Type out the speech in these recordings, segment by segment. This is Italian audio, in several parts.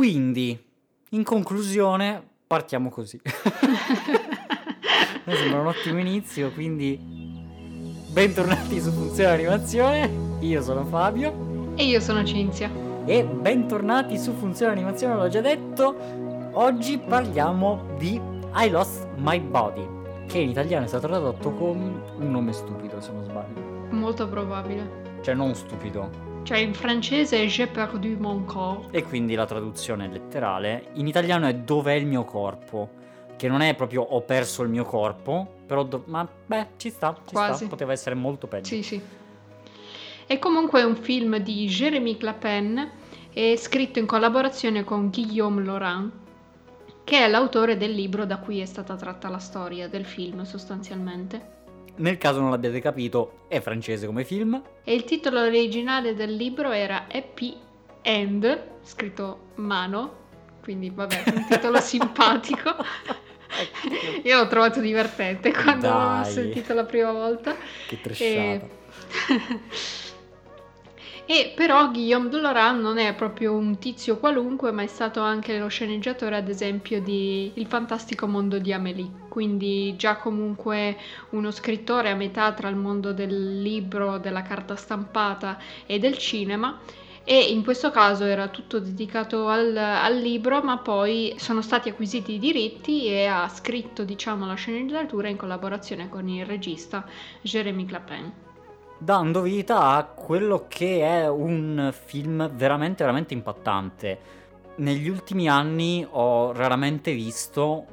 Quindi, in conclusione, partiamo così. Mi sembra un ottimo inizio, quindi bentornati su Funzione Animazione. Io sono Fabio. E io sono Cinzia. E bentornati su Funzione Animazione, l'ho già detto. Oggi parliamo di I Lost My Body, che in italiano è stato tradotto con un nome stupido, se non sbaglio. Molto probabile. Cioè, non stupido, Cioè in francese è J'ai perdu mon corps. E quindi la traduzione letterale in italiano è dov'è il mio corpo? Che non è proprio ho perso il mio corpo, però do- ma beh, ci sta, ci Quasi. sta, poteva essere molto peggio. Sì, sì. È comunque un film di Jérémy Clapin e scritto in collaborazione con Guillaume Laurent, che è l'autore del libro da cui è stata tratta la storia del film sostanzialmente. Nel caso non l'abbiate capito, è francese come film. E il titolo originale del libro era Happy End, scritto mano, quindi vabbè, un titolo simpatico. Io l'ho trovato divertente quando Dai. l'ho sentito la prima volta. Che trasciata. E però Guillaume Doloran non è proprio un tizio qualunque, ma è stato anche lo sceneggiatore, ad esempio, di Il fantastico mondo di Amélie. Quindi già comunque uno scrittore a metà tra il mondo del libro, della carta stampata e del cinema. E in questo caso era tutto dedicato al, al libro, ma poi sono stati acquisiti i diritti e ha scritto, diciamo, la sceneggiatura in collaborazione con il regista Jérémy Clapin. Dando vita a quello che è un film veramente, veramente impattante. Negli ultimi anni ho raramente visto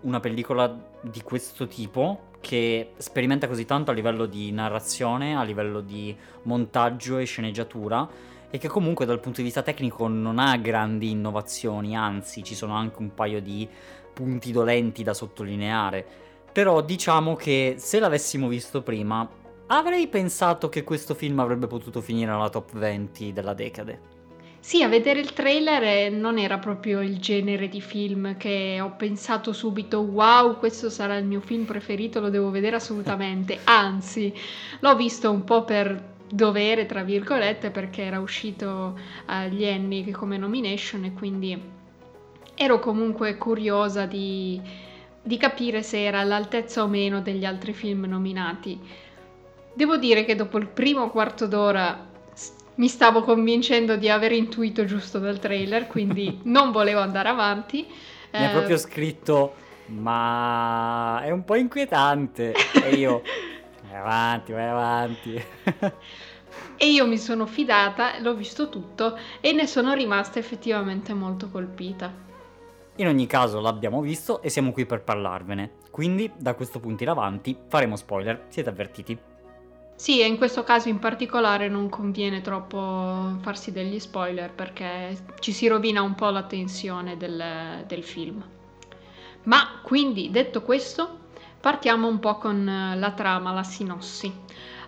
una pellicola di questo tipo che sperimenta così tanto a livello di narrazione, a livello di montaggio e sceneggiatura e che comunque dal punto di vista tecnico non ha grandi innovazioni, anzi ci sono anche un paio di punti dolenti da sottolineare. Però diciamo che se l'avessimo visto prima avrei pensato che questo film avrebbe potuto finire alla top 20 della decade. Sì, a vedere il trailer eh, non era proprio il genere di film che ho pensato subito, wow, questo sarà il mio film preferito, lo devo vedere assolutamente. Anzi, l'ho visto un po' per dovere, tra virgolette, perché era uscito agli Annie come nomination e quindi ero comunque curiosa di, di capire se era all'altezza o meno degli altri film nominati. Devo dire che dopo il primo quarto d'ora mi stavo convincendo di aver intuito giusto dal trailer, quindi non volevo andare avanti. Mi ha Eh, proprio scritto, ma è un po' inquietante. E io, vai avanti, vai avanti. E io mi sono fidata, l'ho visto tutto e ne sono rimasta effettivamente molto colpita. In ogni caso l'abbiamo visto e siamo qui per parlarvene. Quindi da questo punto in avanti faremo spoiler, siete avvertiti. Sì, e in questo caso in particolare non conviene troppo farsi degli spoiler perché ci si rovina un po' la tensione del, del film. Ma quindi, detto questo, partiamo un po' con eh, la trama, la sinossi.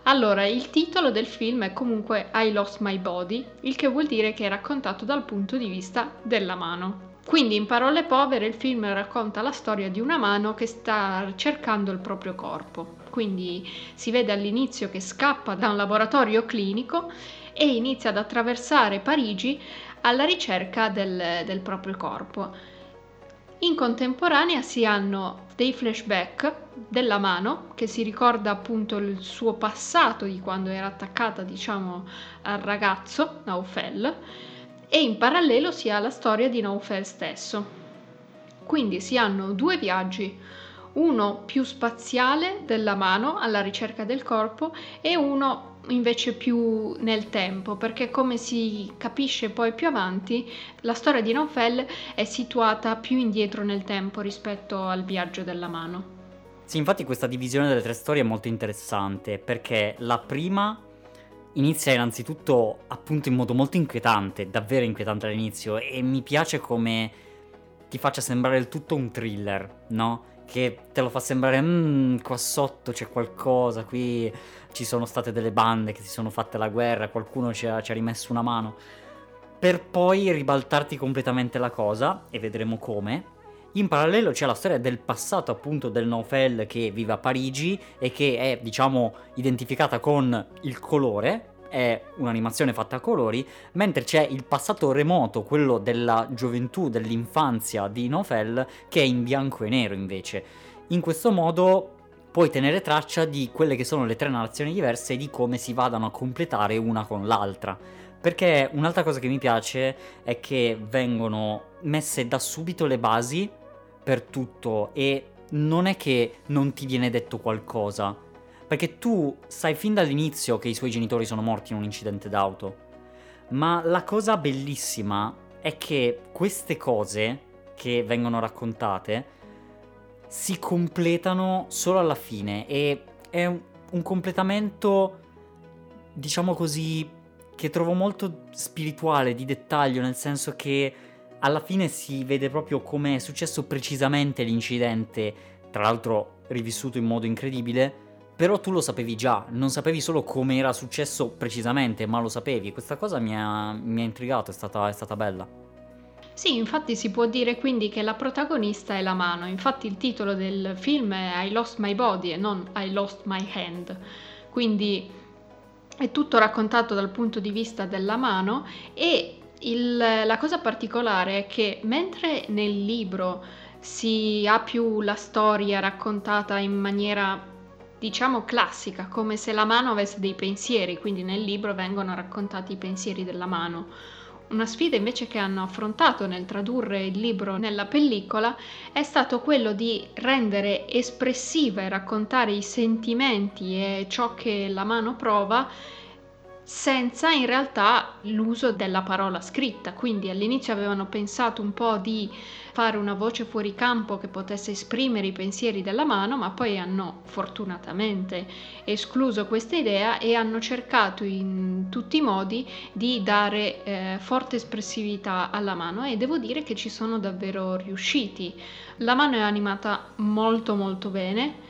Allora, il titolo del film è comunque I Lost My Body, il che vuol dire che è raccontato dal punto di vista della mano. Quindi, in parole povere, il film racconta la storia di una mano che sta cercando il proprio corpo. Quindi si vede all'inizio che scappa da un laboratorio clinico e inizia ad attraversare Parigi alla ricerca del, del proprio corpo. In contemporanea si hanno dei flashback della mano che si ricorda appunto il suo passato di quando era attaccata diciamo al ragazzo Naufel e in parallelo si ha la storia di Naufel stesso. Quindi si hanno due viaggi, uno più spaziale della mano alla ricerca del corpo e uno invece più nel tempo, perché come si capisce poi più avanti, la storia di Naufel è situata più indietro nel tempo rispetto al viaggio della mano. Sì, infatti questa divisione delle tre storie è molto interessante perché la prima inizia innanzitutto appunto in modo molto inquietante, davvero inquietante all'inizio e mi piace come ti faccia sembrare il tutto un thriller, no? Che te lo fa sembrare, "Mm, qua sotto c'è qualcosa, qui ci sono state delle bande che si sono fatte la guerra, qualcuno ci ha, ci ha rimesso una mano. Per poi ribaltarti completamente la cosa, e vedremo come, in parallelo c'è la storia del passato appunto del Naufel che vive a Parigi e che è diciamo identificata con il colore è un'animazione fatta a colori, mentre c'è il passato remoto, quello della gioventù, dell'infanzia di Nofel, che è in bianco e nero invece. In questo modo puoi tenere traccia di quelle che sono le tre narrazioni diverse e di come si vadano a completare una con l'altra. Perché un'altra cosa che mi piace è che vengono messe da subito le basi per tutto e non è che non ti viene detto qualcosa. Perché tu sai fin dall'inizio che i suoi genitori sono morti in un incidente d'auto. Ma la cosa bellissima è che queste cose che vengono raccontate si completano solo alla fine e è un, completamento, diciamo così, che trovo molto spirituale, di dettaglio, nel senso che alla fine si vede proprio come è successo precisamente l'incidente, tra l'altro rivissuto in modo incredibile, però tu lo sapevi già, non sapevi solo come era successo precisamente, ma lo sapevi. Questa cosa mi ha, mi ha intrigato, è stata, è stata bella. Sì, infatti si può dire quindi che la protagonista è la mano, infatti il titolo del film è I Lost My Body e non I Lost My Hand, quindi è tutto raccontato dal punto di vista della mano e il, la cosa particolare è che mentre nel libro si ha più la storia raccontata in maniera diciamo classica, come se la mano avesse dei pensieri, quindi nel libro vengono raccontati i pensieri della mano. Una sfida invece che hanno affrontato nel tradurre il libro nella pellicola è stato quello di rendere espressiva e raccontare i sentimenti e ciò che la mano prova senza in realtà l'uso della parola scritta. Quindi all'inizio avevano pensato un po' di fare una voce fuori campo che potesse esprimere i pensieri della mano, ma poi hanno fortunatamente escluso questa idea e hanno cercato in tutti i modi di dare eh, forte espressività alla mano e devo dire che ci sono davvero riusciti. La mano è animata molto molto bene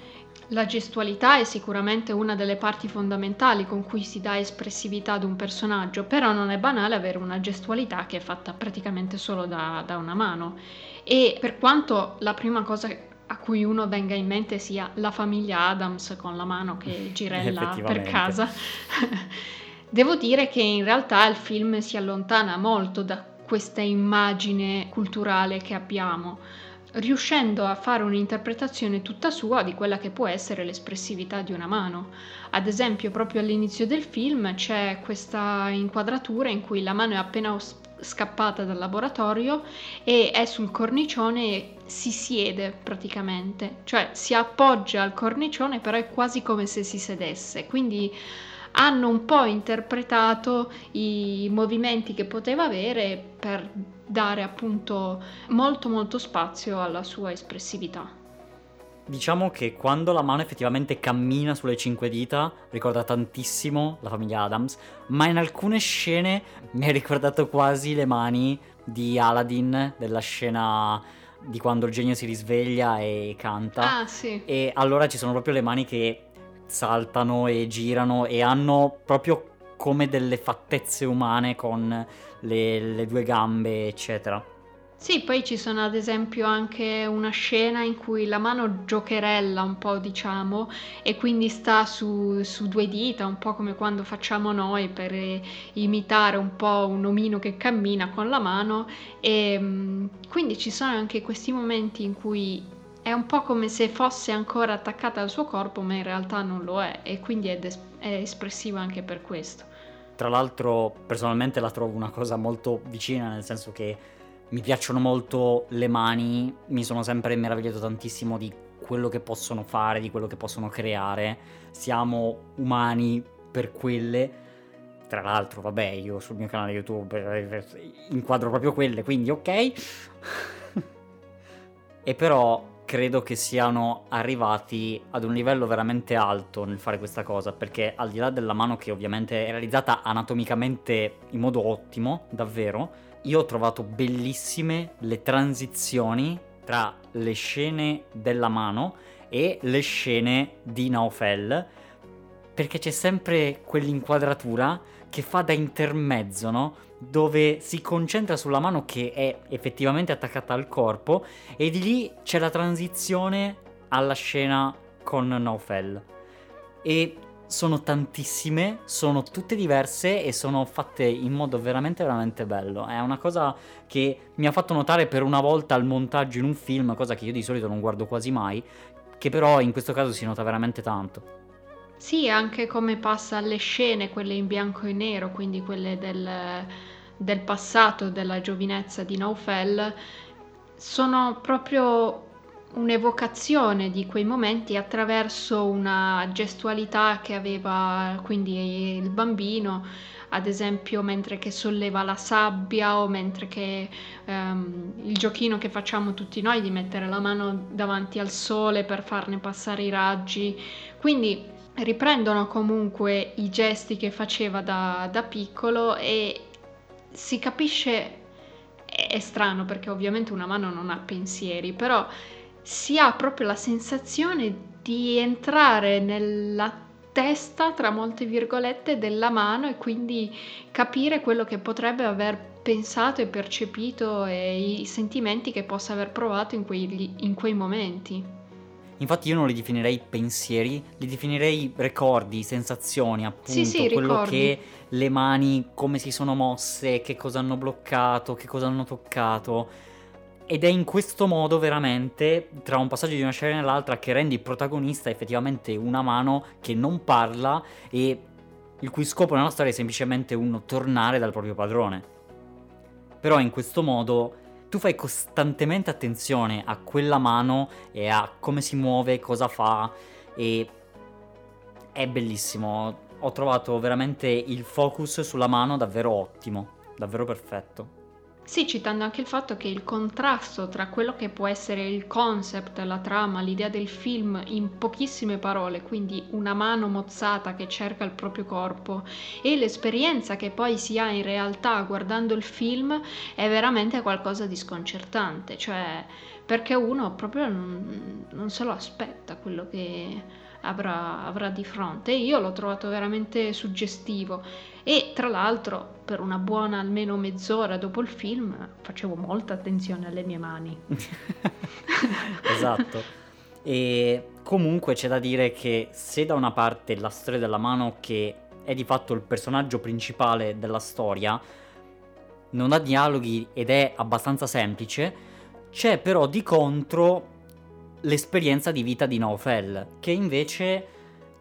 la gestualità è sicuramente una delle parti fondamentali con cui si dà espressività ad un personaggio, però non è banale avere una gestualità che è fatta praticamente solo da, da una mano. E per quanto la prima cosa a cui uno venga in mente sia la famiglia Adams con la mano che girella per casa, devo dire che in realtà il film si allontana molto da questa immagine culturale che abbiamo riuscendo a fare un'interpretazione tutta sua di quella che può essere l'espressività di una mano. Ad esempio, proprio all'inizio del film c'è questa inquadratura in cui la mano è appena scappata dal laboratorio e è sul cornicione e si siede praticamente, cioè si appoggia al cornicione però è quasi come se si sedesse, quindi hanno un po' interpretato i movimenti che poteva avere per dare appunto molto molto spazio alla sua espressività. Diciamo che quando la mano effettivamente cammina sulle cinque dita ricorda tantissimo la famiglia Adams, ma in alcune scene mi ha ricordato quasi le mani di Aladdin della scena di quando il genio si risveglia e canta. Ah, sì. E allora ci sono proprio le mani che saltano e girano e hanno proprio come delle fattezze umane con le, le due gambe, eccetera. Sì, poi ci sono ad esempio anche una scena in cui la mano giocherella un po', diciamo, e quindi sta su, su, due dita, un po' come quando facciamo noi per imitare un po' un omino che cammina con la mano. E mm, quindi ci sono anche questi momenti in cui è un po' come se fosse ancora attaccata al suo corpo, ma in realtà non lo è, e quindi è, des- è espressiva anche per questo. Tra l'altro personalmente la trovo una cosa molto vicina, nel senso che mi piacciono molto le mani, mi sono sempre meravigliato tantissimo di quello che possono fare, di quello che possono creare. Siamo umani per quelle. Tra l'altro, vabbè, io sul mio canale YouTube eh, inquadro proprio quelle, quindi ok. e però credo che siano arrivati ad un livello veramente alto nel fare questa cosa, perché al di là della mano che ovviamente è realizzata anatomicamente in modo ottimo, davvero, io ho trovato bellissime le transizioni tra le scene della mano e le scene di Naofel, perché c'è sempre quell'inquadratura che fa da intermezzo, no? Dove si concentra sulla mano che è effettivamente attaccata al corpo e di lì c'è la transizione alla scena con Naufel. E sono tantissime, sono tutte diverse e sono fatte in modo veramente veramente bello. È una cosa che mi ha fatto notare per una volta il montaggio in un film, cosa che io di solito non guardo quasi mai, che però in questo caso si nota veramente tanto. Sì, anche come passa alle scene, quelle in bianco e nero, quindi quelle del, del passato, della giovinezza di Naufel, sono proprio un'evocazione di quei momenti attraverso una gestualità che aveva quindi il bambino, ad esempio mentre che solleva la sabbia o mentre che um, il giochino che facciamo tutti noi di mettere la mano davanti al sole per farne passare i raggi. Quindi riprendono comunque i gesti che faceva da, da piccolo e si capisce, è strano perché ovviamente una mano non ha pensieri, però si ha proprio la sensazione di entrare nella testa, tra molte virgolette, della mano e quindi capire quello che potrebbe aver pensato e percepito e i sentimenti che possa aver provato in quei, in quei momenti. Infatti io non li definirei pensieri, li definirei ricordi, sensazioni, appunto, sì, sì, quello ricordi. che le mani come si sono mosse, che cosa hanno bloccato, che cosa hanno toccato ed è in questo modo veramente, tra un passaggio di una scena e l'altra, che rende il protagonista effettivamente una mano che non parla e il cui scopo nella storia è semplicemente un tornare dal proprio padrone. Però in questo modo tu fai costantemente attenzione a quella mano e a come si muove, cosa fa e è bellissimo. Ho trovato veramente il focus sulla mano davvero ottimo, davvero perfetto. Sì, citando anche il fatto che il contrasto tra quello che può essere il concept, la trama, l'idea del film in pochissime parole, quindi una mano mozzata che cerca il proprio corpo, e l'esperienza che poi si ha in realtà guardando il film è veramente qualcosa di sconcertante, cioè perché uno proprio non, non se lo aspetta quello che avrà, avrà di fronte. Io l'ho trovato veramente suggestivo e tra l'altro per una buona almeno mezz'ora dopo il film facevo molta attenzione alle mie mani. esatto. E comunque c'è da dire che se da una parte la storia della mano che è di fatto il personaggio principale della storia non ha dialoghi ed è abbastanza semplice, c'è però di contro l'esperienza di vita di Naufel, che invece,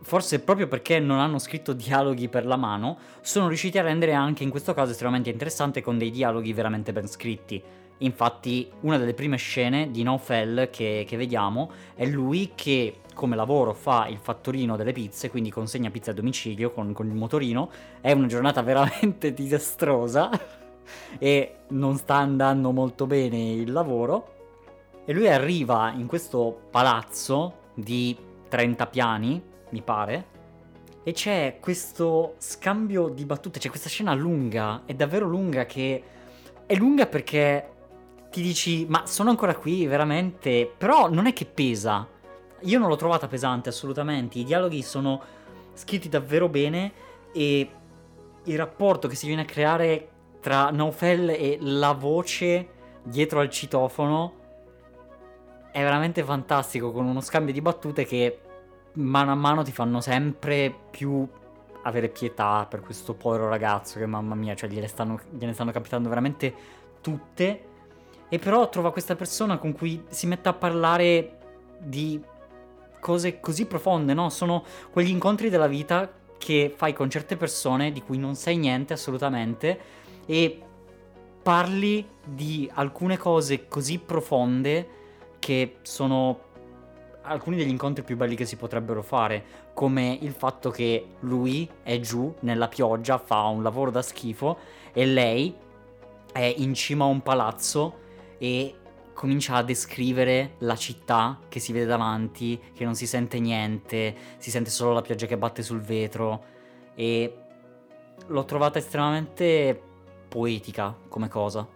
forse proprio perché non hanno scritto dialoghi per la mano, sono riusciti a rendere anche in questo caso estremamente interessante con dei dialoghi veramente ben scritti. Infatti, una delle prime scene di Naufel che, che vediamo è lui che come lavoro fa il fattorino delle pizze, quindi consegna pizze a domicilio con, con il motorino. È una giornata veramente disastrosa e non sta andando molto bene il lavoro e lui arriva in questo palazzo di 30 piani, mi pare, e c'è questo scambio di battute, c'è questa scena lunga, è davvero lunga che... È lunga perché ti dici, ma sono ancora qui, veramente? Però non è che pesa. Io non l'ho trovata pesante assolutamente, i dialoghi sono scritti davvero bene e il rapporto che si viene a creare tra Naufel e la voce dietro al citofono è veramente fantastico con uno scambio di battute che mano a mano ti fanno sempre più avere pietà per questo povero ragazzo che mamma mia, cioè gliene stanno, gliene stanno capitando veramente tutte. E però trova questa persona con cui si mette a parlare di cose così profonde, no? Sono quegli incontri della vita che fai con certe persone di cui non sai niente assolutamente e parli di alcune cose così profonde che sono alcuni degli incontri più belli che si potrebbero fare, come il fatto che lui è giù nella pioggia, fa un lavoro da schifo e lei è in cima a un palazzo e comincia a descrivere la città che si vede davanti, che non si sente niente, si sente solo la pioggia che batte sul vetro e l'ho trovata estremamente poetica come cosa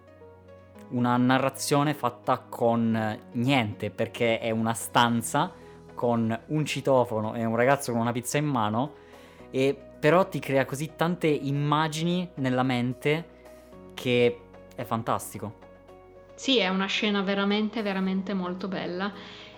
una narrazione fatta con niente, perché è una stanza con un citofono e un ragazzo con una pizza in mano, e però ti crea così tante immagini nella mente che è fantastico. Sì, è una scena veramente, veramente molto bella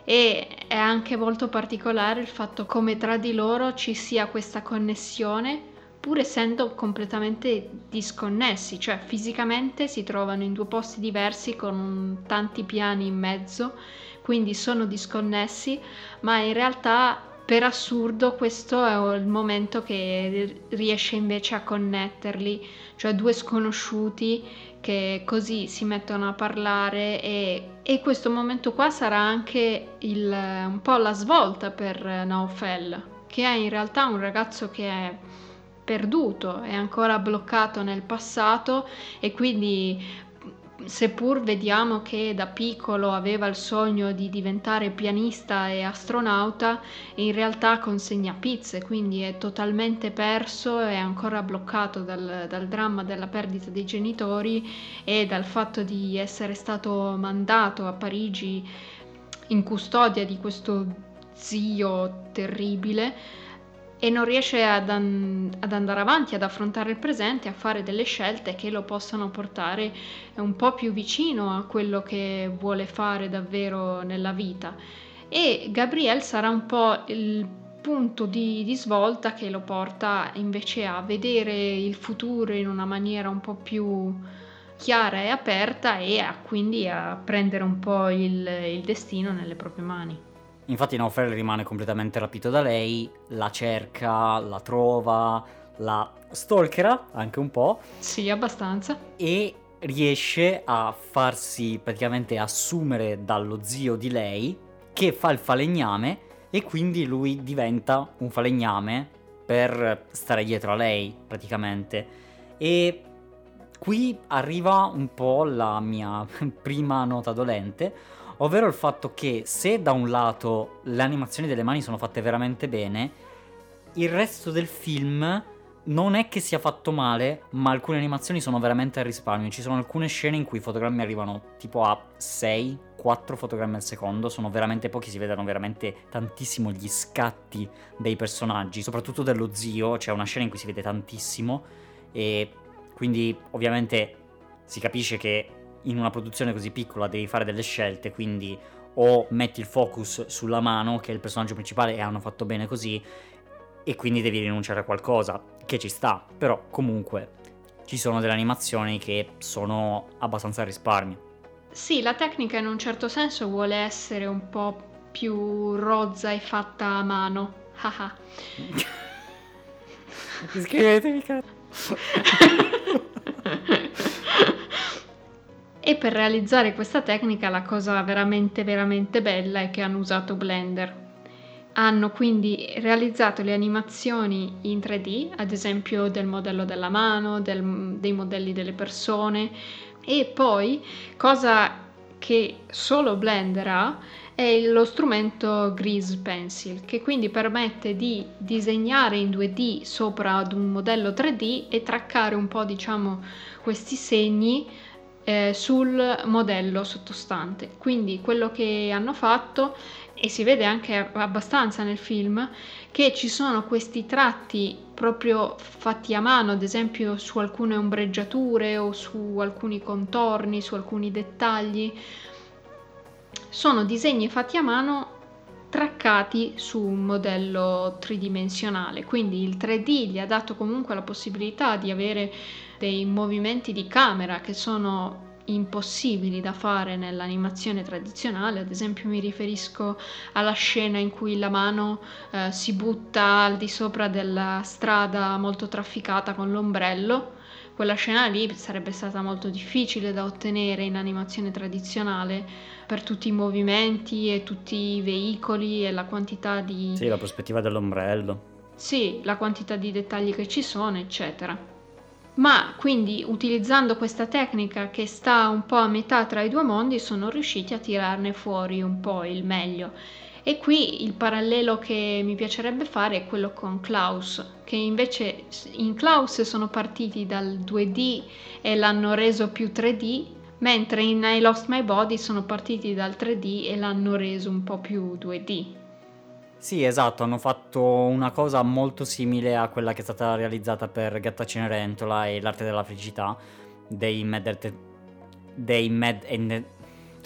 e è anche molto particolare il fatto come tra di loro ci sia questa connessione pur essendo completamente disconnessi, cioè fisicamente si trovano in due posti diversi con tanti piani in mezzo, quindi sono disconnessi, ma in realtà per assurdo questo è il momento che riesce invece a connetterli, cioè due sconosciuti che così si mettono a parlare e, e questo momento qua sarà anche il, un po' la svolta per Naufel, che è in realtà un ragazzo che è perduto, è ancora bloccato nel passato e quindi seppur vediamo che da piccolo aveva il sogno di diventare pianista e astronauta, in realtà consegna pizze, quindi è totalmente perso, è ancora bloccato dal, dal dramma della perdita dei genitori e dal fatto di essere stato mandato a Parigi in custodia di questo zio terribile e non riesce ad, an- ad, andare avanti, ad affrontare il presente, a fare delle scelte che lo possano portare un po' più vicino a quello che vuole fare davvero nella vita. E Gabriel sarà un po' il punto di, di svolta che lo porta invece a vedere il futuro in una maniera un po' più chiara e aperta e a, quindi a prendere un po' il, il destino nelle proprie mani. Infatti Naufel rimane completamente rapito da lei, la cerca, la trova, la stalkera anche un po'. Sì, abbastanza. E riesce a farsi praticamente assumere dallo zio di lei che fa il falegname e quindi lui diventa un falegname per stare dietro a lei praticamente. E qui arriva un po' la mia prima nota dolente ovvero il fatto che se da un lato le animazioni delle mani sono fatte veramente bene, il resto del film non è che sia fatto male, ma alcune animazioni sono veramente a risparmio. Ci sono alcune scene in cui i fotogrammi arrivano tipo a 6, 4 fotogrammi al secondo, sono veramente pochi, si vedono veramente tantissimo gli scatti dei personaggi, soprattutto dello zio, c'è una scena in cui si vede tantissimo e quindi ovviamente si capisce che in una produzione così piccola devi fare delle scelte, quindi o metti il focus sulla mano, che è il personaggio principale, e hanno fatto bene così, e quindi devi rinunciare a qualcosa, che ci sta, però comunque ci sono delle animazioni che sono abbastanza a risparmio. Sì, la tecnica in un certo senso vuole essere un po' più rozza e fatta a mano. Haha. Iscrivetevi, cazzo. E per realizzare questa tecnica la cosa veramente veramente bella è che hanno usato Blender. Hanno quindi realizzato le animazioni in 3D, ad esempio del modello della mano, del, dei modelli delle persone e poi, cosa che solo Blender ha, è lo strumento Grease Pencil, che quindi permette di disegnare in 2D sopra ad un modello 3D e traccare un po', diciamo, questi segni eh, sul modello sottostante. Quindi quello che hanno fatto, e si vede anche abbastanza nel film, che ci sono questi tratti proprio fatti a mano, ad esempio su alcune ombreggiature o su alcuni contorni, su alcuni dettagli. Sono disegni fatti a mano traccati su un modello tridimensionale, quindi il 3D gli ha dato comunque la possibilità di avere dei movimenti di camera che sono impossibili da fare nell'animazione tradizionale, ad esempio mi riferisco alla scena in cui la mano eh, si butta al di sopra della strada molto trafficata con l'ombrello. Quella scena lì sarebbe stata molto difficile da ottenere in animazione tradizionale per tutti i movimenti e tutti i veicoli e la quantità di... Sì, la prospettiva dell'ombrello. Sì, la quantità di dettagli che ci sono, eccetera ma quindi utilizzando questa tecnica che sta un po' a metà tra i due mondi sono riusciti a tirarne fuori un po' il meglio. E qui il parallelo che mi piacerebbe fare è quello con Klaus, che invece in Klaus sono partiti dal 2D e l'hanno reso più 3D, mentre in I Lost My Body sono partiti dal 3D e l'hanno reso un po' più 2D. Sì, esatto, hanno fatto una cosa molto simile a quella che è stata realizzata per Gatta Cenerentola e l'arte della felicità dei Mad, dei Mad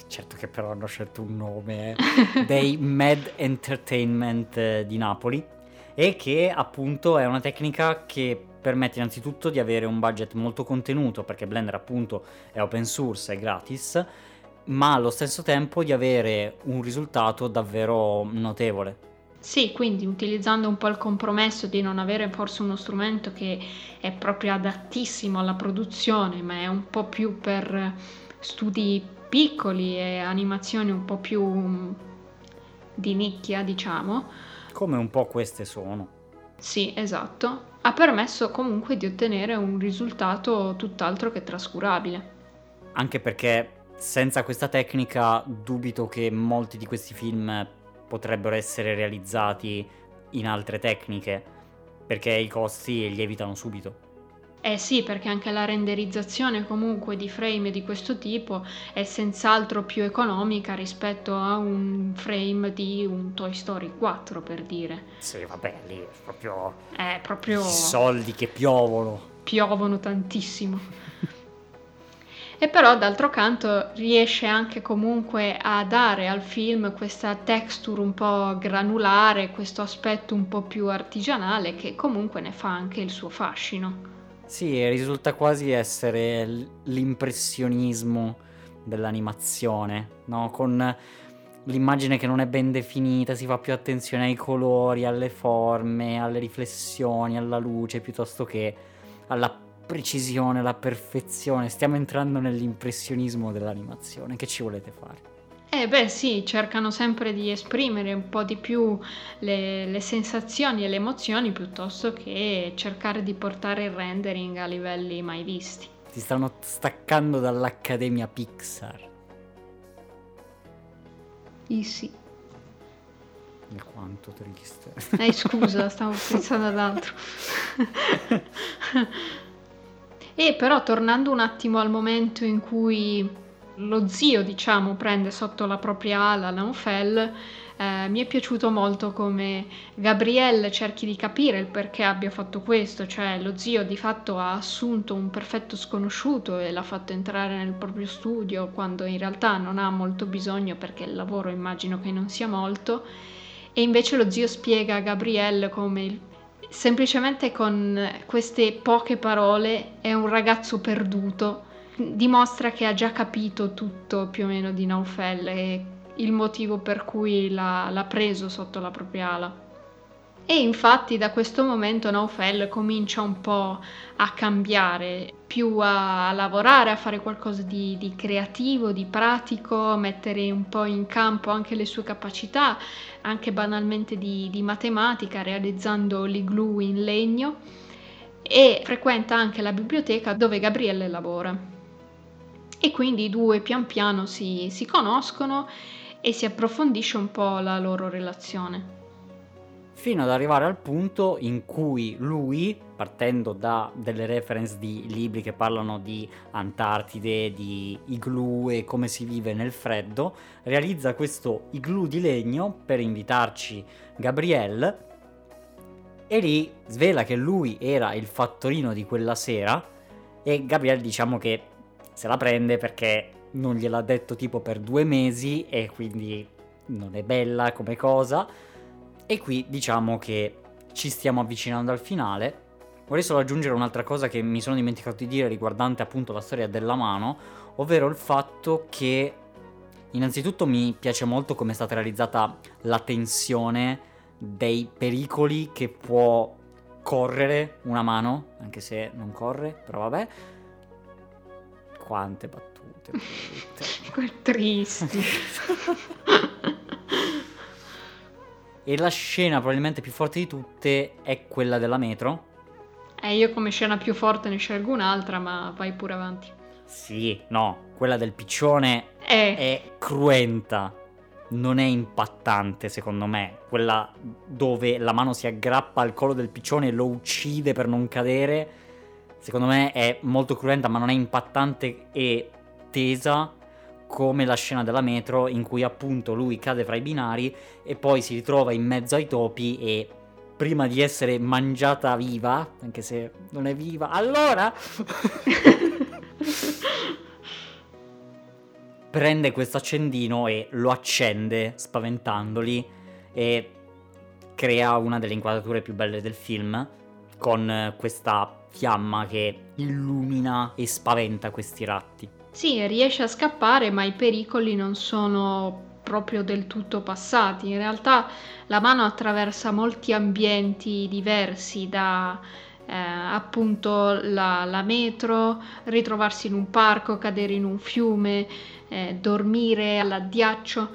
certo che però hanno scelto un nome, eh, dei Mad Entertainment eh, di Napoli e che appunto è una tecnica che permette innanzitutto di avere un budget molto contenuto perché Blender appunto è open source, è gratis, ma allo stesso tempo di avere un risultato davvero notevole. Sì, quindi utilizzando un po' il compromesso di non avere forse uno strumento che è proprio adattissimo alla produzione, ma è un po' più per studi piccoli e animazioni un po' più di nicchia, diciamo. Come un po' queste sono. Sì, esatto. Ha permesso comunque di ottenere un risultato tutt'altro che trascurabile. Anche perché senza questa tecnica dubito che molti di questi film potrebbero essere realizzati in altre tecniche, perché i costi lievitano subito. Eh sì, perché anche la renderizzazione comunque di frame di questo tipo è senz'altro più economica rispetto a un frame di un Toy Story 4 per dire. Sì, vabbè, lì è proprio... È proprio... Soldi che piovono. Piovono tantissimo. e però d'altro canto riesce anche comunque a dare al film questa texture un po' granulare, questo aspetto un po' più artigianale che comunque ne fa anche il suo fascino. Sì, risulta quasi essere l'impressionismo dell'animazione, no? Con l'immagine che non è ben definita, si fa più attenzione ai colori, alle forme, alle riflessioni, alla luce, piuttosto che alla precisione, alla perfezione. Stiamo entrando nell'impressionismo dell'animazione. Che ci volete fare? Eh beh sì, cercano sempre di esprimere un po' di più le, le, sensazioni e le emozioni piuttosto che cercare di portare il rendering a livelli mai visti. Ti stanno staccando dall'Accademia Pixar. I sì. E quanto triste. Eh scusa, stavo pensando ad altro. e però tornando un attimo al momento in cui lo zio, diciamo, prende sotto la propria ala Lanfel, eh, mi è piaciuto molto come Gabrielle cerchi di capire il perché abbia fatto questo, cioè lo zio di fatto ha assunto un perfetto sconosciuto e l'ha fatto entrare nel proprio studio quando in realtà non ha molto bisogno perché il lavoro immagino che non sia molto. E invece lo zio spiega a Gabrielle come semplicemente con queste poche parole è un ragazzo perduto dimostra che ha già capito tutto più o meno di Naufel e il motivo per cui l'ha, l'ha preso sotto la propria ala. E infatti da questo momento Naufel comincia un po' a cambiare, più a, lavorare, a fare qualcosa di, di, creativo, di pratico, mettere un po' in campo anche le sue capacità, anche banalmente di, di matematica, realizzando l'igloo in legno e frequenta anche la biblioteca dove Gabriele lavora e quindi i due pian piano si, si conoscono e si approfondisce un po' la loro relazione. Fino ad arrivare al punto in cui lui, partendo da delle reference di libri che parlano di Antartide, di igloo e come si vive nel freddo, realizza questo igloo di legno per invitarci Gabrielle e lì svela che lui era il fattorino di quella sera e Gabrielle diciamo che se la prende perché non gliel'ha detto tipo per due mesi e quindi non è bella come cosa. E qui diciamo che ci stiamo avvicinando al finale. Vorrei solo aggiungere un'altra cosa che mi sono dimenticato di dire riguardante appunto la storia della mano, ovvero il fatto che innanzitutto mi piace molto come è stata realizzata la tensione dei pericoli che può correre una mano, anche se non corre, però vabbè quante battute. Tristi. e la scena probabilmente più forte di tutte è quella della metro. Eh, io come scena più forte ne scelgo un'altra, ma vai pure avanti. Sì, no, quella del piccione eh. è cruenta. Non è impattante, secondo me. Quella dove la mano si aggrappa al collo del piccione e lo uccide per non cadere secondo me è molto cruenta ma non è impattante e tesa come la scena della metro in cui appunto lui cade fra i binari e poi si ritrova in mezzo ai topi e prima di essere mangiata viva, anche se non è viva, allora prende questo accendino e lo accende spaventandoli e crea una delle inquadrature più belle del film con questa fiamma che illumina e spaventa questi ratti. Sì, riesce a scappare, ma i pericoli non sono proprio del tutto passati. In realtà la mano attraversa molti ambienti diversi, da eh, appunto la, la, metro, ritrovarsi in un parco, cadere in un fiume, eh, dormire all'addiaccio,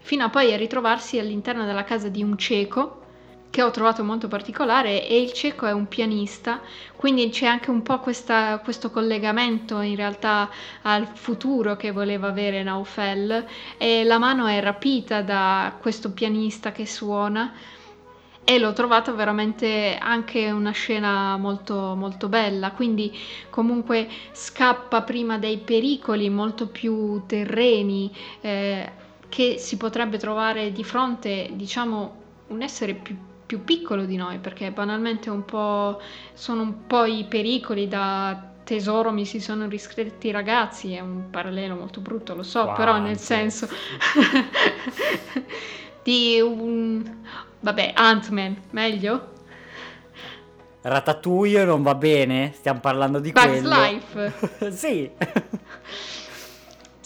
fino a poi a ritrovarsi all'interno della casa di un cieco che ho trovato molto particolare e il cieco è un pianista, quindi c'è anche un po' questa, questo collegamento in realtà al futuro che voleva avere Naufel e la mano è rapita da questo pianista che suona e l'ho trovata veramente anche una scena molto molto bella. Quindi comunque scappa prima dei pericoli molto più terreni eh, che si potrebbe trovare di fronte diciamo un essere più più piccolo di noi, perché banalmente un po', sono un po' i pericoli da tesoro mi si sono riscritti i ragazzi, è un parallelo molto brutto, lo so, Quante. però nel senso di un... vabbè, Ant-Man, meglio? Ratatouille non va bene? Stiamo parlando di Bugs quello. Life. sì.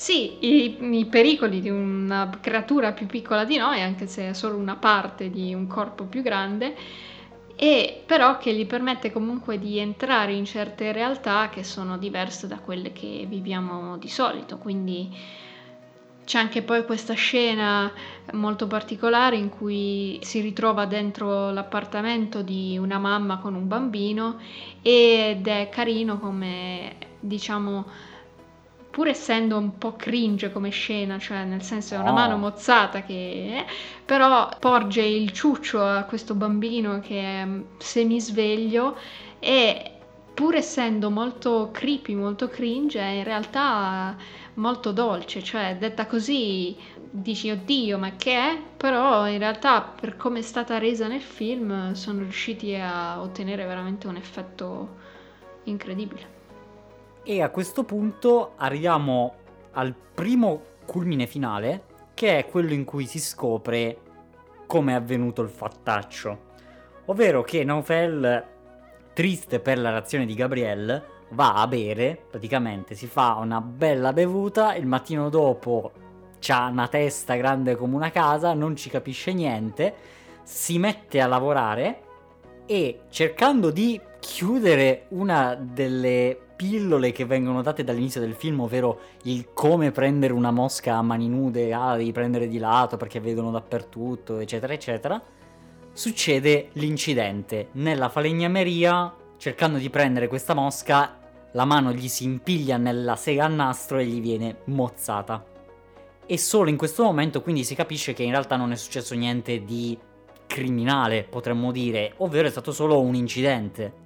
Sì, i, i, pericoli di una creatura più piccola di noi, anche se è solo una parte di un corpo più grande, e però che gli permette comunque di entrare in certe realtà che sono diverse da quelle che viviamo di solito. Quindi c'è anche poi questa scena molto particolare in cui si ritrova dentro l'appartamento di una mamma con un bambino ed è carino come diciamo pur essendo un po' cringe come scena, cioè nel senso è una oh. mano mozzata che... però porge il ciuccio a questo bambino che è semisveglio e pur essendo molto creepy, molto cringe, è in realtà molto dolce, cioè detta così dici oddio ma che è? Però in realtà per come è stata resa nel film sono riusciti a ottenere veramente un effetto incredibile. E a questo punto arriviamo al primo culmine finale, che è quello in cui si scopre come è avvenuto il fattaccio. Ovvero che Naufel, triste per la reazione di Gabrielle, va a bere, praticamente si fa una bella bevuta, il mattino dopo ha una testa grande come una casa, non ci capisce niente, si mette a lavorare e cercando di chiudere una delle pillole che vengono date dall'inizio del film, ovvero il come prendere una mosca a mani nude, ah, devi prendere di lato perché vedono dappertutto, eccetera, eccetera, succede l'incidente. Nella falegnameria, cercando di prendere questa mosca, la mano gli si impiglia nella sega a nastro e gli viene mozzata. E solo in questo momento quindi si capisce che in realtà non è successo niente di criminale, potremmo dire, ovvero è stato solo un incidente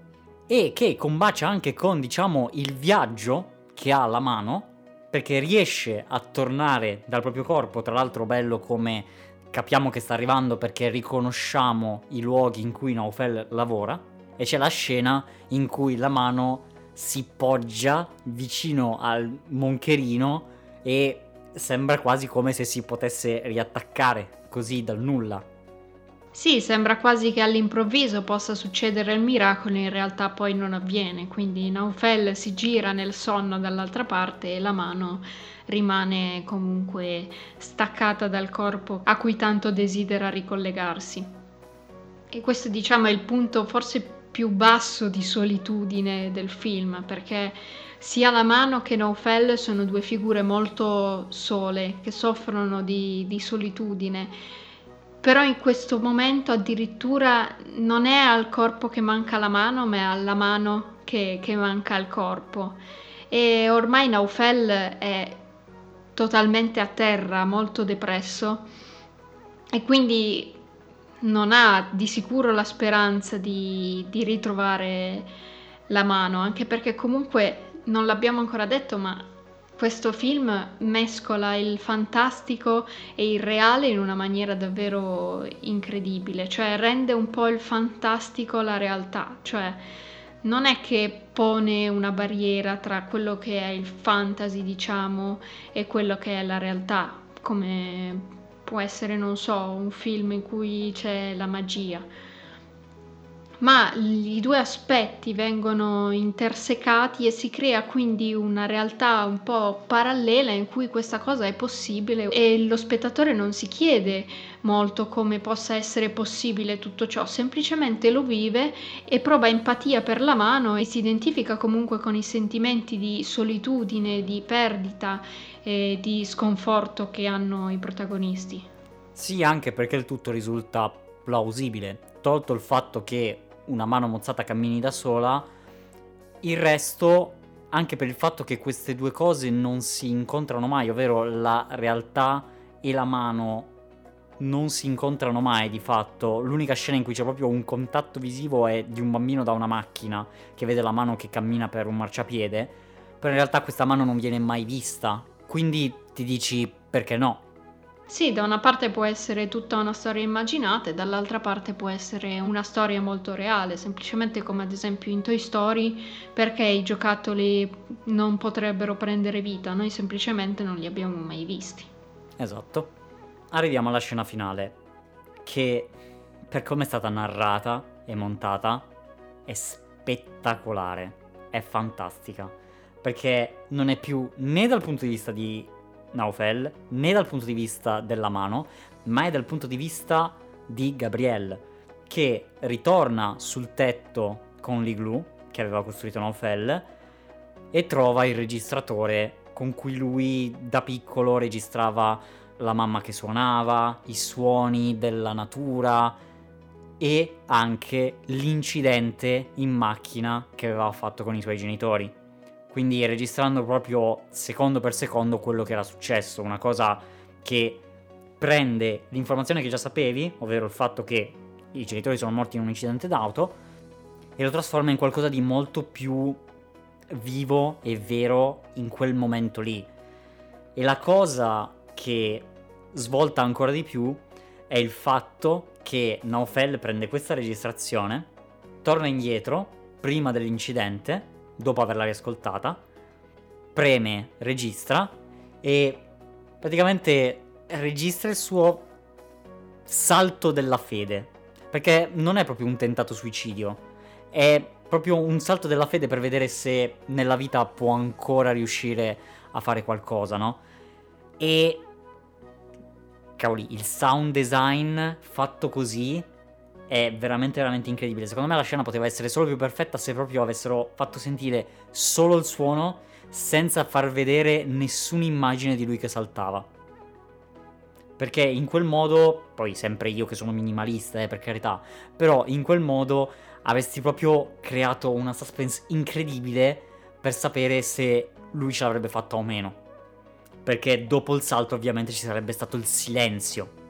e che combacia anche con, diciamo, il viaggio che ha alla mano, perché riesce a tornare dal proprio corpo, tra l'altro bello come capiamo che sta arrivando perché riconosciamo i luoghi in cui Naufel lavora, e c'è la scena in cui la mano si poggia vicino al moncherino e sembra quasi come se si potesse riattaccare così dal nulla. Sì, sembra quasi che all'improvviso possa succedere il miracolo, in realtà poi non avviene, quindi Naufel si gira nel sonno dall'altra parte e la mano rimane comunque staccata dal corpo a cui tanto desidera ricollegarsi. E questo diciamo è il punto forse più basso di solitudine del film, perché sia la mano che Naufel sono due figure molto sole, che soffrono di, di solitudine però in questo momento addirittura non è al corpo che manca la mano, ma è alla mano che, che manca il corpo. E ormai Naufel è totalmente a terra, molto depresso e quindi non ha di sicuro la speranza di, di ritrovare la mano, anche perché comunque non l'abbiamo ancora detto, ma questo film mescola il fantastico e il reale in una maniera davvero incredibile, cioè rende un po' il fantastico la realtà, cioè non è che pone una barriera tra quello che è il fantasy, diciamo, e quello che è la realtà, come può essere, non so, un film in cui c'è la magia ma i due aspetti vengono intersecati e si crea quindi una realtà un po' parallela in cui questa cosa è possibile e lo spettatore non si chiede molto come possa essere possibile tutto ciò, semplicemente lo vive e prova empatia per la mano e si identifica comunque con i sentimenti di solitudine, di perdita e di sconforto che hanno i protagonisti. Sì, anche perché il tutto risulta plausibile, tolto il fatto che una mano mozzata cammini da sola. Il resto, anche per il fatto che queste due cose non si incontrano mai, ovvero la realtà e la mano non si incontrano mai di fatto. L'unica scena in cui c'è proprio un contatto visivo è di un bambino da una macchina che vede la mano che cammina per un marciapiede, però in realtà questa mano non viene mai vista. Quindi ti dici perché no? Sì, da una parte può essere tutta una storia immaginata e dall'altra parte può essere una storia molto reale, semplicemente come ad esempio in Toy Story, perché i giocattoli non potrebbero prendere vita, noi semplicemente non li abbiamo mai visti. Esatto. Arriviamo alla scena finale, che per come è stata narrata e montata è spettacolare, è fantastica, perché non è più né dal punto di vista di Naufel né dal punto di vista della mano, ma è dal punto di vista di Gabrielle, che ritorna sul tetto con l'igloo che aveva costruito Naufel e trova il registratore con cui lui da piccolo registrava la mamma che suonava, i suoni della natura e anche l'incidente in macchina che aveva fatto con i suoi genitori quindi registrando proprio secondo per secondo quello che era successo, una cosa che prende l'informazione che già sapevi, ovvero il fatto che i genitori sono morti in un incidente d'auto, e lo trasforma in qualcosa di molto più vivo e vero in quel momento lì. E la cosa che svolta ancora di più è il fatto che Naufel prende questa registrazione, torna indietro prima dell'incidente dopo averla riascoltata, preme registra e praticamente registra il suo salto della fede. Perché non è proprio un tentato suicidio, è proprio un salto della fede per vedere se nella vita può ancora riuscire a fare qualcosa, no? E cavoli, il sound design fatto così è veramente veramente incredibile. Secondo me la scena poteva essere solo più perfetta se proprio avessero fatto sentire solo il suono senza far vedere nessuna immagine di lui che saltava. Perché in quel modo, poi sempre io che sono minimalista, eh, per carità, però in quel modo avresti proprio creato una suspense incredibile per sapere se lui ce l'avrebbe fatta o meno. Perché dopo il salto ovviamente ci sarebbe stato il silenzio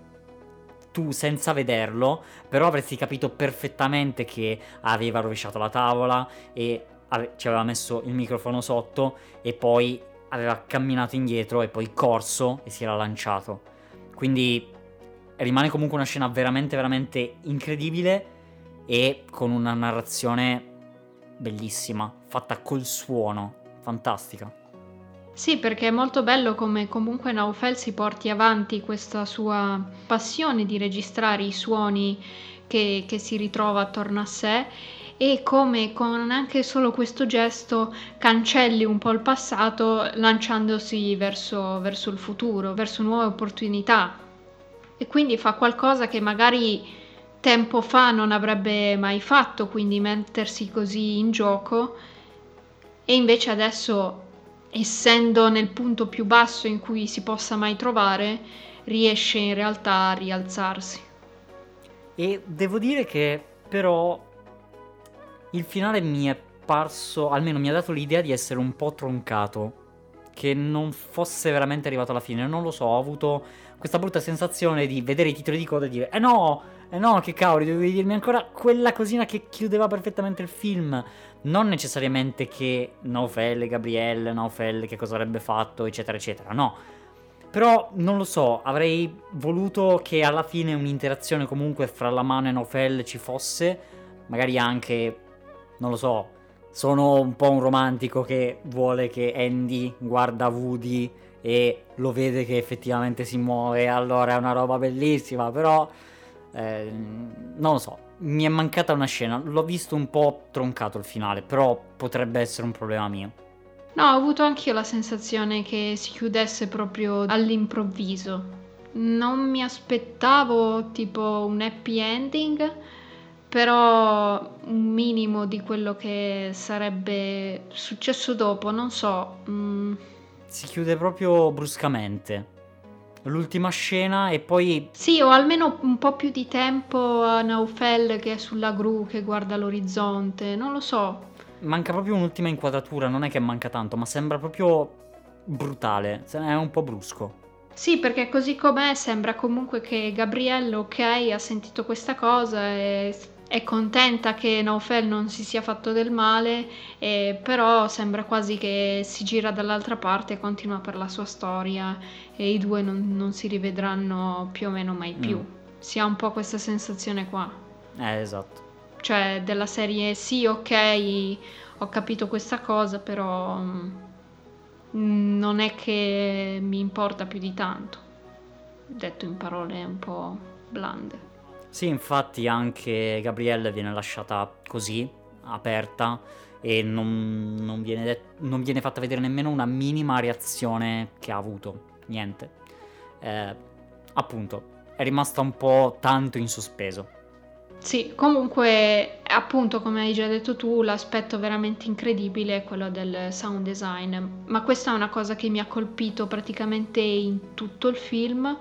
tu senza vederlo, però avresti capito perfettamente che aveva rovesciato la tavola e ave- ci aveva messo il microfono sotto e poi aveva camminato indietro e poi corso e si era lanciato. Quindi rimane comunque una scena veramente veramente incredibile e con una narrazione bellissima, fatta col suono, fantastica. Sì, perché è molto bello come comunque Naufel si porti avanti questa sua passione di registrare i suoni che, che si ritrova attorno a sé e come con anche solo questo gesto cancelli un po' il passato lanciandosi verso, verso il futuro, verso nuove opportunità. E quindi fa qualcosa che magari tempo fa non avrebbe mai fatto, quindi mettersi così in gioco e invece adesso essendo nel punto più basso in cui si possa mai trovare, riesce in realtà a rialzarsi. E devo dire che però il finale mi è parso, almeno mi ha dato l'idea di essere un po' troncato, che non fosse veramente arrivato alla fine, non lo so, ho avuto questa brutta sensazione di vedere i titoli di coda e dire "Eh no, eh no, che cavoli, dovevi dirmi ancora quella cosina che chiudeva perfettamente il film". Non necessariamente che Naufel, Gabrielle, Naufel che cosa avrebbe fatto, eccetera, eccetera, no. Però non lo so, avrei voluto che alla fine un'interazione comunque fra la mano e Naufel ci fosse, magari anche, non lo so, sono un po' un romantico che vuole che Andy guarda Woody e lo vede che effettivamente si muove, allora è una roba bellissima, però eh, non lo so, mi è mancata una scena, l'ho visto un po' troncato il finale, però potrebbe essere un problema mio. No, ho avuto anch'io la sensazione che si chiudesse proprio all'improvviso. Non mi aspettavo tipo un happy ending, però un minimo di quello che sarebbe successo dopo, non so. Mm. Si chiude proprio bruscamente. L'ultima scena e poi... Sì, o almeno un po' più di tempo a Naufel che è sulla gru, che guarda l'orizzonte, non lo so. Manca proprio un'ultima inquadratura, non è che manca tanto, ma sembra proprio brutale, è un po' brusco. Sì, perché così com'è sembra comunque che Gabriello, ok, ha sentito questa cosa e è contenta che Naufel non si sia fatto del male, eh, però sembra quasi che si gira dall'altra parte e continua per la sua storia e i due non, non si rivedranno più o meno mai più. Mm. Si ha un po' questa sensazione qua. Eh, esatto. Cioè, della serie sì, ok, ho capito questa cosa, però mm, non è che mi importa più di tanto. Detto in parole un po' blande. Sì, infatti anche Gabrielle viene lasciata così, aperta, e non, non, viene det- non, viene fatta vedere nemmeno una minima reazione che ha avuto. Niente. Eh, appunto, è rimasta un po' tanto in sospeso. Sì, comunque, appunto, come hai già detto tu, l'aspetto veramente incredibile è quello del sound design, ma questa è una cosa che mi ha colpito praticamente in tutto il film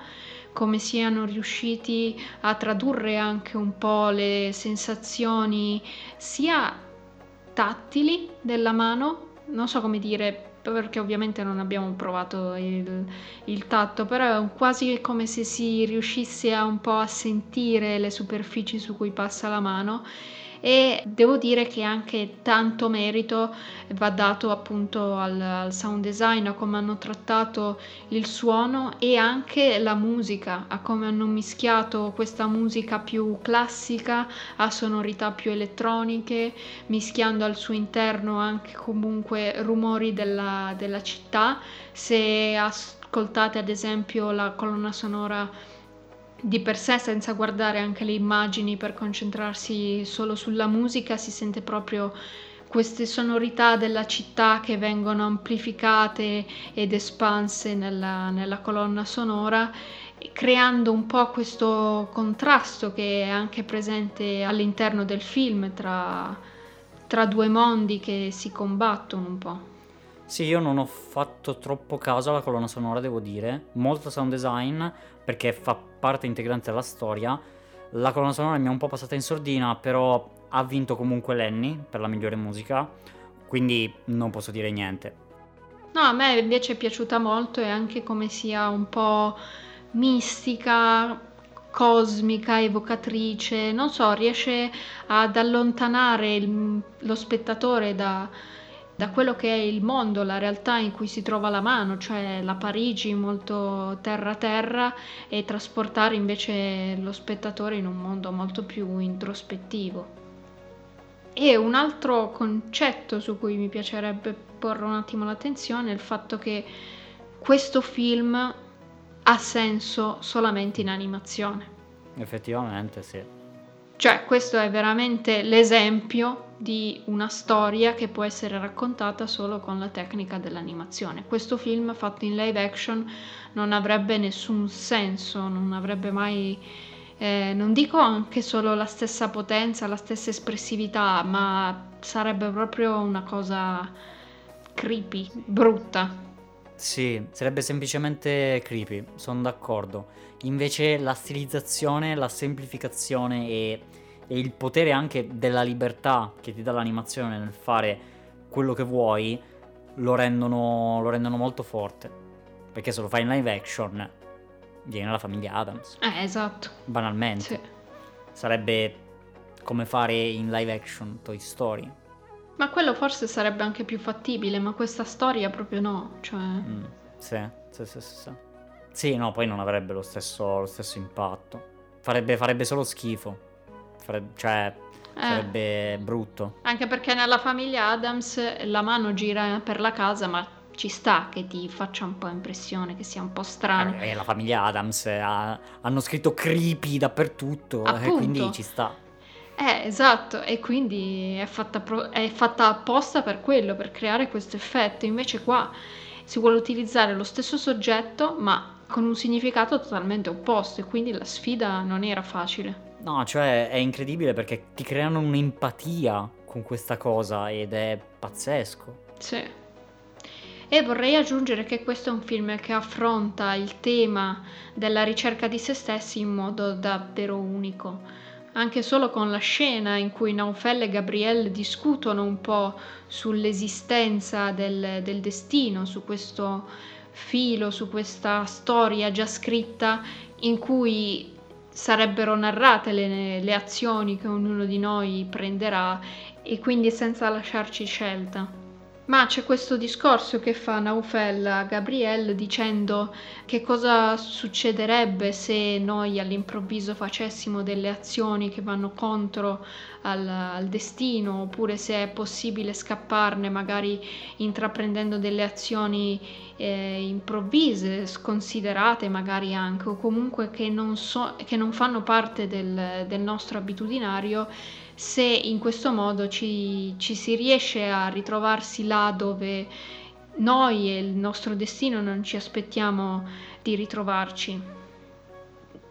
come siano riusciti a tradurre anche un po' le sensazioni sia tattili della mano, non so come dire perché ovviamente non abbiamo provato il, il, tatto, però è quasi come se si riuscisse a un po' a sentire le superfici su cui passa la mano e devo dire che anche tanto merito va dato appunto al, al sound design, a come hanno trattato il suono e anche la musica, a come hanno mischiato questa musica più classica a sonorità più elettroniche, mischiando al suo interno anche comunque rumori della, della città. Se ascoltate ad esempio la colonna sonora di per sé senza guardare anche le immagini per concentrarsi solo sulla musica si sente proprio queste sonorità della città che vengono amplificate ed espanse nella, nella colonna sonora creando un po' questo contrasto che è anche presente all'interno del film tra, tra due mondi che si combattono un po'. Sì, io non ho fatto troppo caso alla colonna sonora, devo dire. Molto sound design, perché fa parte integrante della storia. La colonna sonora mi è un po' passata in sordina, però ha vinto comunque Lenny per la migliore musica, quindi non posso dire niente. No, a me invece è piaciuta molto e anche come sia un po' mistica, cosmica, evocatrice, non so, riesce ad allontanare il, lo spettatore da, da quello che è il mondo, la realtà in cui si trova la mano, cioè la Parigi molto terra-terra e trasportare invece lo spettatore in un mondo molto più introspettivo. E un altro concetto su cui mi piacerebbe porre un attimo l'attenzione è il fatto che questo film ha senso solamente in animazione. Effettivamente sì. Cioè, questo è veramente l'esempio di una storia che può essere raccontata solo con la tecnica dell'animazione. Questo film fatto in live action non avrebbe nessun senso, non avrebbe mai, eh, non dico anche solo la stessa potenza, la stessa espressività, ma sarebbe proprio una cosa creepy, brutta. Sì, sarebbe semplicemente creepy, sono d'accordo. Invece la stilizzazione, la semplificazione e e il potere anche della libertà che ti dà l'animazione nel fare quello che vuoi lo rendono, lo rendono molto forte. Perché se lo fai in live action viene la famiglia Adams. Eh, esatto. Banalmente. Sì. Sarebbe come fare in live action Toy Story. Ma quello forse sarebbe anche più fattibile, ma questa storia proprio no. Cioè... Mm, sì, sì, sì, sì, sì. Sì, no, poi non avrebbe lo stesso, lo stesso impatto. Farebbe, farebbe solo schifo. Cioè, Eh. Sarebbe brutto. Anche perché nella famiglia Adams la mano gira per la casa, ma ci sta che ti faccia un po' impressione, che sia un po' strano. Eh, la famiglia Adams ha, hanno scritto creepy dappertutto, eh, quindi ci sta. Eh, esatto, e quindi è fatta, pro- è fatta apposta per quello, per creare questo effetto. Invece qua si vuole utilizzare lo stesso soggetto, ma con un significato totalmente opposto, e quindi la sfida non era facile. No, cioè è incredibile perché ti creano un'empatia con questa cosa ed è pazzesco. Sì. E vorrei aggiungere che questo è un film che affronta il tema della ricerca di se stessi in modo davvero unico anche solo con la scena in cui Naufel e Gabrielle discutono un po' sull'esistenza del, del destino, su questo filo, su questa storia già scritta in cui sarebbero narrate le, le azioni che ognuno di noi prenderà e quindi senza lasciarci scelta. Ma c'è questo discorso che fa Naufel a Gabrielle dicendo che cosa succederebbe se noi all'improvviso facessimo delle azioni che vanno contro al, al, destino, oppure se è possibile scapparne magari intraprendendo delle azioni eh, improvvise, sconsiderate magari anche, o comunque che non, so, che non fanno parte del, del nostro abitudinario se in questo modo ci, ci si riesce a ritrovarsi là dove noi e il nostro destino non ci aspettiamo di ritrovarci.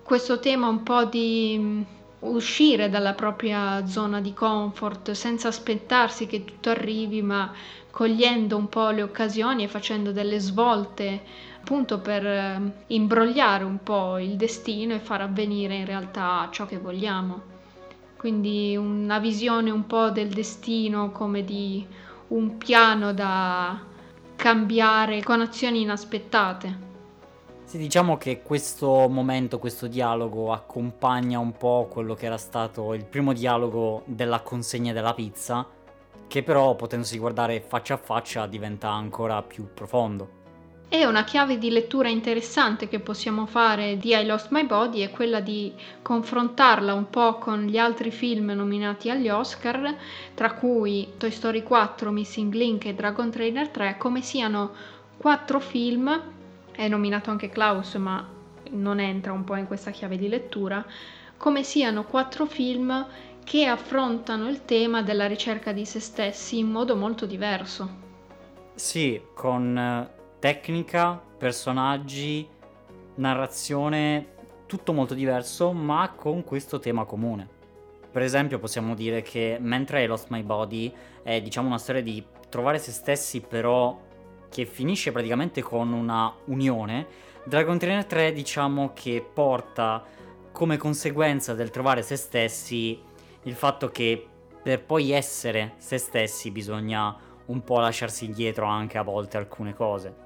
Questo tema un po' di mm, uscire dalla propria zona di comfort senza aspettarsi che tutto arrivi, ma cogliendo un po' le occasioni e facendo delle svolte appunto per mm, imbrogliare un po' il destino e far avvenire in realtà ciò che vogliamo quindi una visione un po' del destino come di un piano da cambiare con azioni inaspettate. Sì, diciamo che questo momento, questo dialogo accompagna un po' quello che era stato il primo dialogo della consegna della pizza, che però potendosi guardare faccia a faccia diventa ancora più profondo. E una chiave di lettura interessante che possiamo fare di I Lost My Body è quella di confrontarla un po' con gli altri film nominati agli Oscar, tra cui Toy Story 4, Missing Link e Dragon Trainer 3, come siano quattro film, è nominato anche Klaus ma non entra un po' in questa chiave di lettura, come siano quattro film che affrontano il tema della ricerca di se stessi in modo molto diverso. Sì, con eh, tecnica, personaggi, narrazione, tutto molto diverso, ma con questo tema comune. Per esempio possiamo dire che mentre I Lost My Body è diciamo una storia di trovare se stessi però che finisce praticamente con una unione, Dragon Trainer 3 diciamo che porta come conseguenza del trovare se stessi il fatto che per poi essere se stessi bisogna un po' lasciarsi indietro anche a volte alcune cose.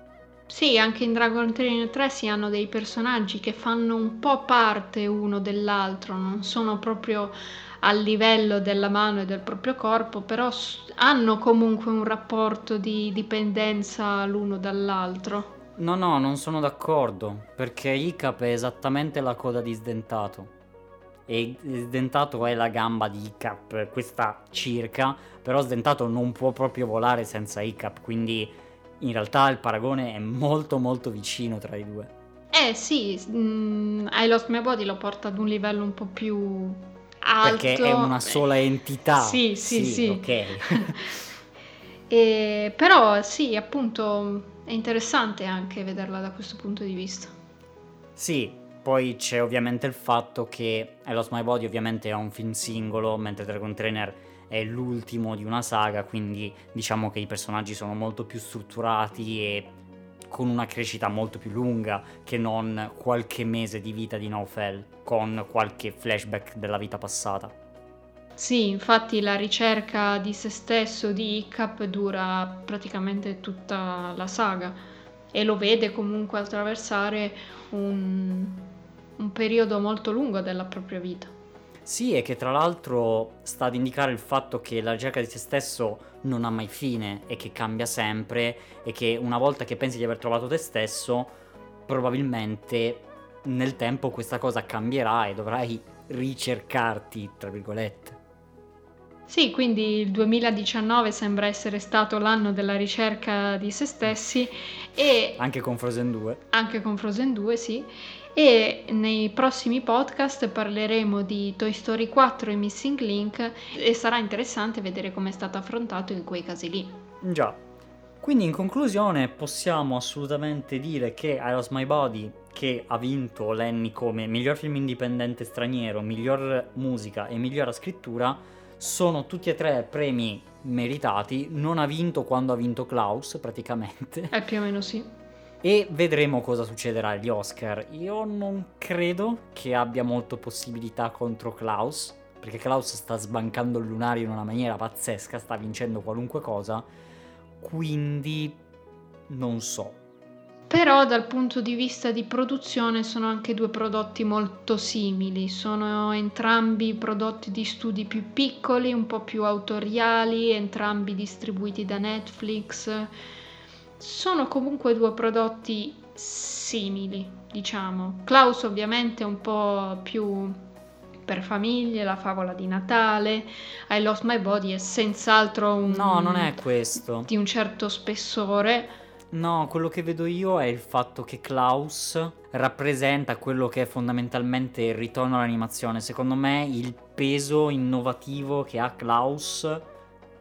Sì, anche in Dragon Trainer 3 si hanno dei personaggi che fanno un po' parte uno dell'altro, non sono proprio al livello della mano e del proprio corpo, però hanno comunque un rapporto di dipendenza l'uno dall'altro. No, no, non sono d'accordo, perché Icap è esattamente la coda di Sdentato. E Sdentato è la gamba di Icap, questa circa, però Sdentato non può proprio volare senza Icap, quindi in realtà il paragone è molto molto vicino tra i due. Eh sì, mh, mm, I Lost My Body lo porta ad un livello un po' più alto. Perché è una sola entità. Sì, sì, sì. sì. Ok. e, però sì, appunto è interessante anche vederla da questo punto di vista. Sì, poi c'è ovviamente il fatto che I Lost My Body ovviamente è un film singolo, mentre Dragon Trainer è l'ultimo di una saga, quindi diciamo che i personaggi sono molto più strutturati e con una crescita molto più lunga che non qualche mese di vita di Naufel, con qualche flashback della vita passata. Sì, infatti la ricerca di se stesso di Icap dura praticamente tutta la saga e lo vede comunque attraversare un, un periodo molto lungo della propria vita. Sì, e che tra l'altro sta ad indicare il fatto che la ricerca di se stesso non ha mai fine e che cambia sempre e che una volta che pensi di aver trovato te stesso, probabilmente nel tempo questa cosa cambierà e dovrai ricercarti, tra virgolette. Sì, quindi il 2019 sembra essere stato l'anno della ricerca di se stessi e Anche con Frozen 2. anche con Frozen 2, sì. E nei prossimi podcast parleremo di Toy Story 4 e Missing Link e sarà interessante vedere come è stato affrontato in quei casi lì. Già. Quindi in conclusione possiamo assolutamente dire che I Lost My Body, che ha vinto l'Annie come miglior film indipendente straniero, miglior musica e miglior scrittura, sono tutti e tre premi meritati. Non ha vinto quando ha vinto Klaus, praticamente. Eh, più o meno sì. E vedremo cosa succederà agli Oscar. Io non credo che abbia molto possibilità contro Klaus, perché Klaus sta sbancando il lunario in una maniera pazzesca, sta vincendo qualunque cosa. Quindi non so. Però dal punto di vista di produzione sono anche due prodotti molto simili, sono entrambi prodotti di studi più piccoli, un po' più autoriali, entrambi distribuiti da Netflix. Sono comunque due prodotti simili, diciamo. Klaus ovviamente è un po' più per famiglie, la favola di Natale. I Lost My Body è senz'altro un... No, non è questo. di un certo spessore. No, quello che vedo io è il fatto che Klaus rappresenta quello che è fondamentalmente il ritorno all'animazione. Secondo me il peso innovativo che ha Klaus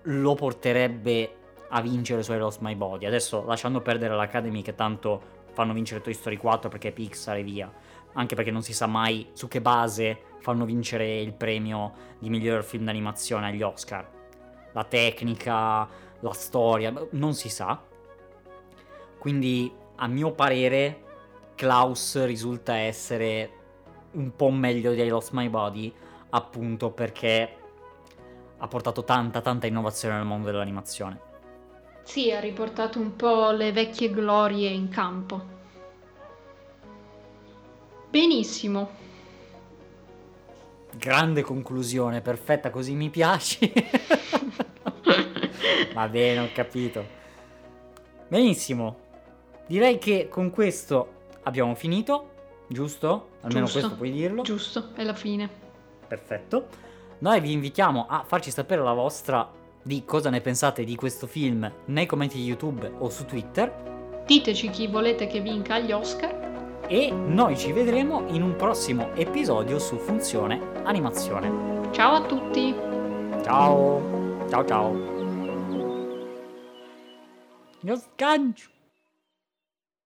lo porterebbe a vincere su I Lost My Body. Adesso lasciando perdere l'Academy che tanto fanno vincere Toy Story 4 perché è Pixar e via. Anche perché non si sa mai su che base fanno vincere il premio di miglior film d'animazione agli Oscar. La tecnica, la storia, non si sa. Quindi, a mio parere, Klaus risulta essere un po' meglio di I Lost My Body, appunto perché ha portato tanta, tanta innovazione nel mondo dell'animazione. Sì, ha riportato un po' le vecchie glorie in campo. Benissimo. Grande conclusione, perfetta, così mi piaci. Va bene, ho capito. Benissimo. Direi che con questo abbiamo finito, giusto? Almeno Giusto. questo puoi dirlo. Giusto, è la fine. Perfetto. Noi vi invitiamo a farci sapere la vostra di cosa ne pensate di questo film nei commenti di YouTube o su Twitter Diteci chi volete che vinca gli Oscar. e noi ci vedremo in un prossimo episodio su Funzione Animazione. Ciao a tutti! Ciao. Ciao ciao. Io sgancio.